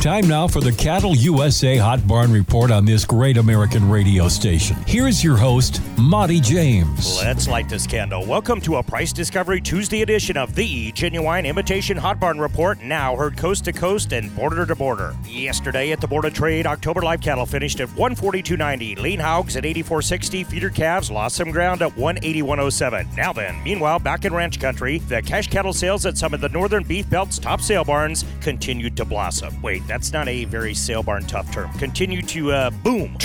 Time now for the Cattle USA Hot Barn Report on this great American radio station. Here's your host, Monte James. Let's light this candle. Welcome to a Price Discovery Tuesday edition of the Genuine Imitation Hot Barn Report, now heard coast to coast and border to border. Yesterday at the Board of Trade, October live cattle finished at 142.90, lean hogs at 84.60, feeder calves lost some ground at 181.07. Now then, meanwhile, back in ranch country, the cash cattle sales at some of the northern beef belt's top sale barns continued to blossom. Wait, that's not a very sale barn tough term. Continue to uh, boom.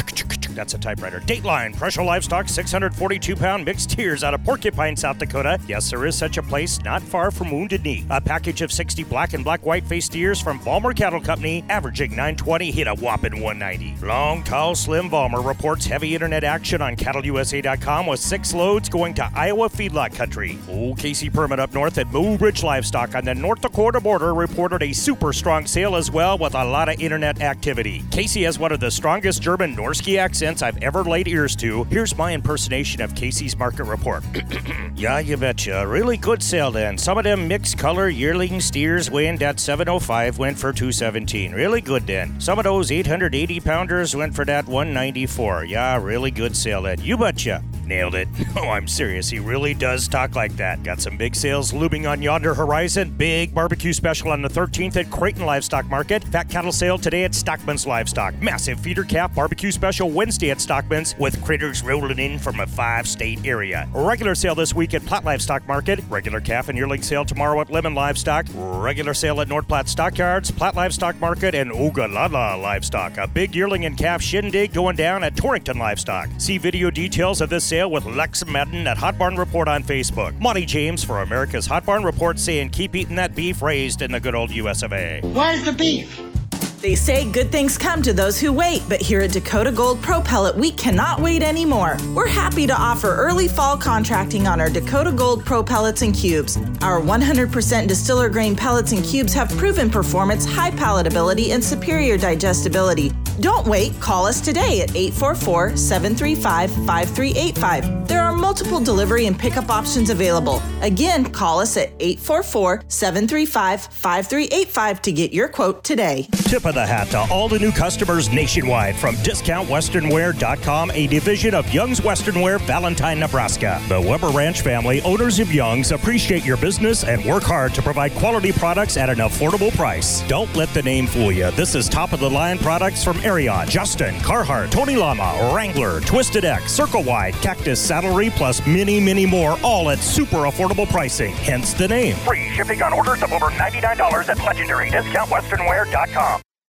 That's a typewriter. Dateline, Presho livestock, 642 pound mixed tears out of Porcupine, South Dakota. Yes, there is such a place not far from Wounded Knee. A package of 60 black and black white faced steers from Balmer Cattle Company, averaging 920, hit a whopping 190. Long, tall, slim Balmer reports heavy internet action on cattleusa.com with six loads going to Iowa feedlot country. Old Casey Permit up north at Mobridge Livestock on the North Dakota border reported a super strong sale as well with a lot of internet activity. Casey has one of the strongest German Norski accents I've ever laid ears to. Here's my impersonation of Casey's market report. yeah, you betcha. Really good sale then. Some of them mixed color yearling steers went at 705 went for 217. Really good then. Some of those 880 pounders went for that 194. Yeah, really good sale then. You betcha. Nailed it. Oh, I'm serious. He really does talk like that. Got some big sales looming on yonder horizon. Big barbecue special on the 13th at Creighton Livestock Market. Fat cattle sale today at Stockman's Livestock. Massive feeder calf barbecue special Wednesday at Stockman's with critters rolling in from a five state area. Regular sale this week at Platte Livestock Market. Regular calf and yearling sale tomorrow at Lemmon Livestock. Regular sale at North Platte Stockyards, Platte Livestock Market, and Ogallala Livestock. A big yearling and calf shindig going down at Torrington Livestock. See video details of this sale with Lex Madden at Hot Barn Report on Facebook. Monte James for America's Hot Barn Report saying keep eating that beef raised in the good old US of A. Where's the beef? They say good things come to those who wait, but here at Dakota Gold Pro Pellet, we cannot wait anymore. We're happy to offer early fall contracting on our Dakota Gold Pro Pellets and Cubes. Our 100% distiller grain pellets and cubes have proven performance, high palatability, and superior digestibility. Don't wait, call us today at 844 735 5385. Multiple delivery and pickup options available. Again, call us at 844 735 5385 to get your quote today. Tip of the hat to all the new customers nationwide from DiscountWesternwear.com, a division of Young's Western Wear, Valentine, Nebraska. The Weber Ranch family, owners of Young's, appreciate your business and work hard to provide quality products at an affordable price. Don't let the name fool you. This is top of the line products from Ariat, Justin, Carhartt, Tony Lama, Wrangler, Twisted X, Circle Y, Cactus Saddlery, plus many, many more, all at super affordable pricing. Hence the name. Free shipping on orders of over $99 at legendary discountwesternwear.com.